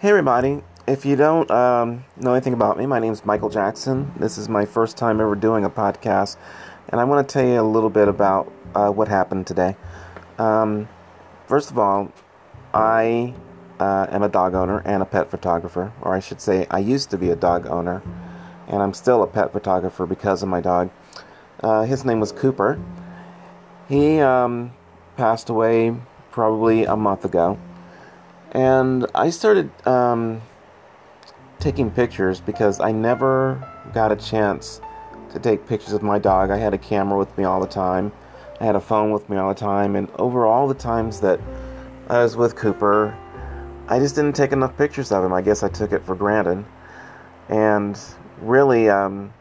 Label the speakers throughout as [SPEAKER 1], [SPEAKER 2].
[SPEAKER 1] Hey, everybody. If you don't um, know anything about me, my name is Michael Jackson. This is my first time ever doing a podcast, and I want to tell you a little bit about uh, what happened today. Um, first of all, I uh, am a dog owner and a pet photographer, or I should say, I used to be a dog owner, and I'm still a pet photographer because of my dog. Uh, his name was Cooper. He um, passed away probably a month ago. And I started um, taking pictures because I never got a chance to take pictures of my dog. I had a camera with me all the time, I had a phone with me all the time, and over all the times that I was with Cooper, I just didn't take enough pictures of him. I guess I took it for granted. And really, um,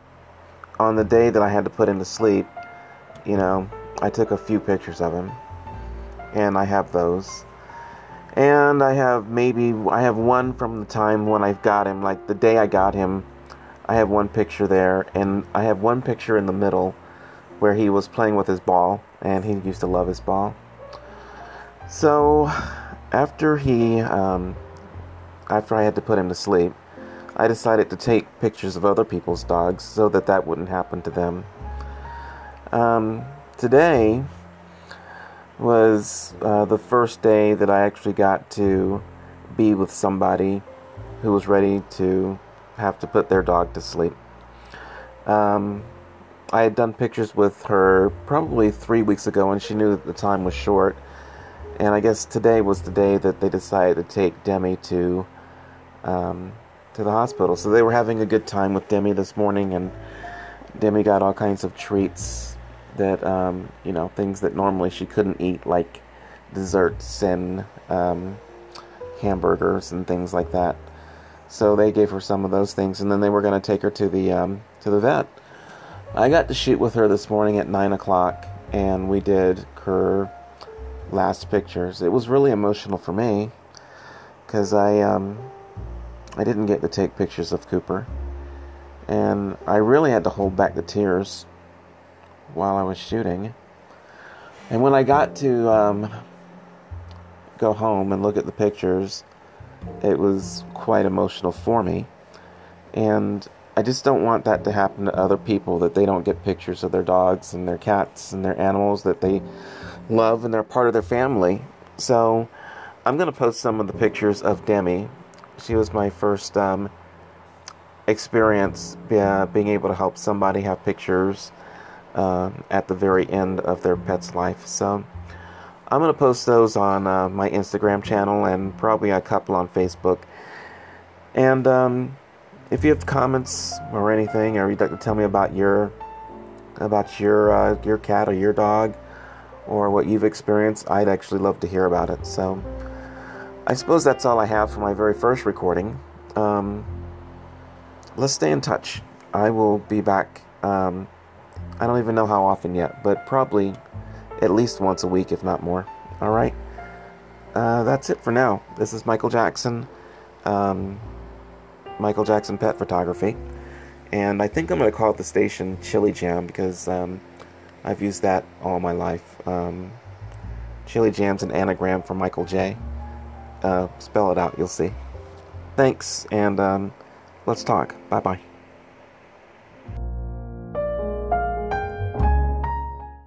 [SPEAKER 1] on the day that I had to put him to sleep, you know, I took a few pictures of him. And I have those and I have maybe I have one from the time when I've got him, like the day I got him. I have one picture there, and I have one picture in the middle where he was playing with his ball, and he used to love his ball. So, after he, um, after I had to put him to sleep, I decided to take pictures of other people's dogs so that that wouldn't happen to them. Um, today, was uh, the first day that I actually got to be with somebody who was ready to have to put their dog to sleep. Um, I had done pictures with her probably three weeks ago, and she knew that the time was short. And I guess today was the day that they decided to take Demi to um, to the hospital. So they were having a good time with Demi this morning, and Demi got all kinds of treats that um, you know things that normally she couldn't eat, like desserts and um, hamburgers and things like that. So they gave her some of those things, and then they were going to take her to the um, to the vet. I got to shoot with her this morning at nine o'clock, and we did her last pictures. It was really emotional for me because I um, I didn't get to take pictures of Cooper, and I really had to hold back the tears while I was shooting. And when I got to um, go home and look at the pictures, it was quite emotional for me. And I just don't want that to happen to other people that they don't get pictures of their dogs and their cats and their animals that they love and they're part of their family. So I'm going to post some of the pictures of Demi. She was my first um, experience uh, being able to help somebody have pictures uh, at the very end of their pet's life. So I'm going to post those on uh, my Instagram channel and probably a couple on Facebook. And um, if you have comments or anything, or you'd like to tell me about your about your uh, your cat or your dog, or what you've experienced, I'd actually love to hear about it. So I suppose that's all I have for my very first recording. Um, let's stay in touch. I will be back. Um, I don't even know how often yet, but probably at least once a week, if not more. All right. Uh, that's it for now. This is Michael Jackson, um, Michael Jackson Pet Photography, and I think I'm going to call it the station Chile Jam because um, I've used that all my life. Um, Chile Jam's an anagram for Michael J. Uh, spell it out, you'll see. Thanks, and um, let's talk. Bye bye.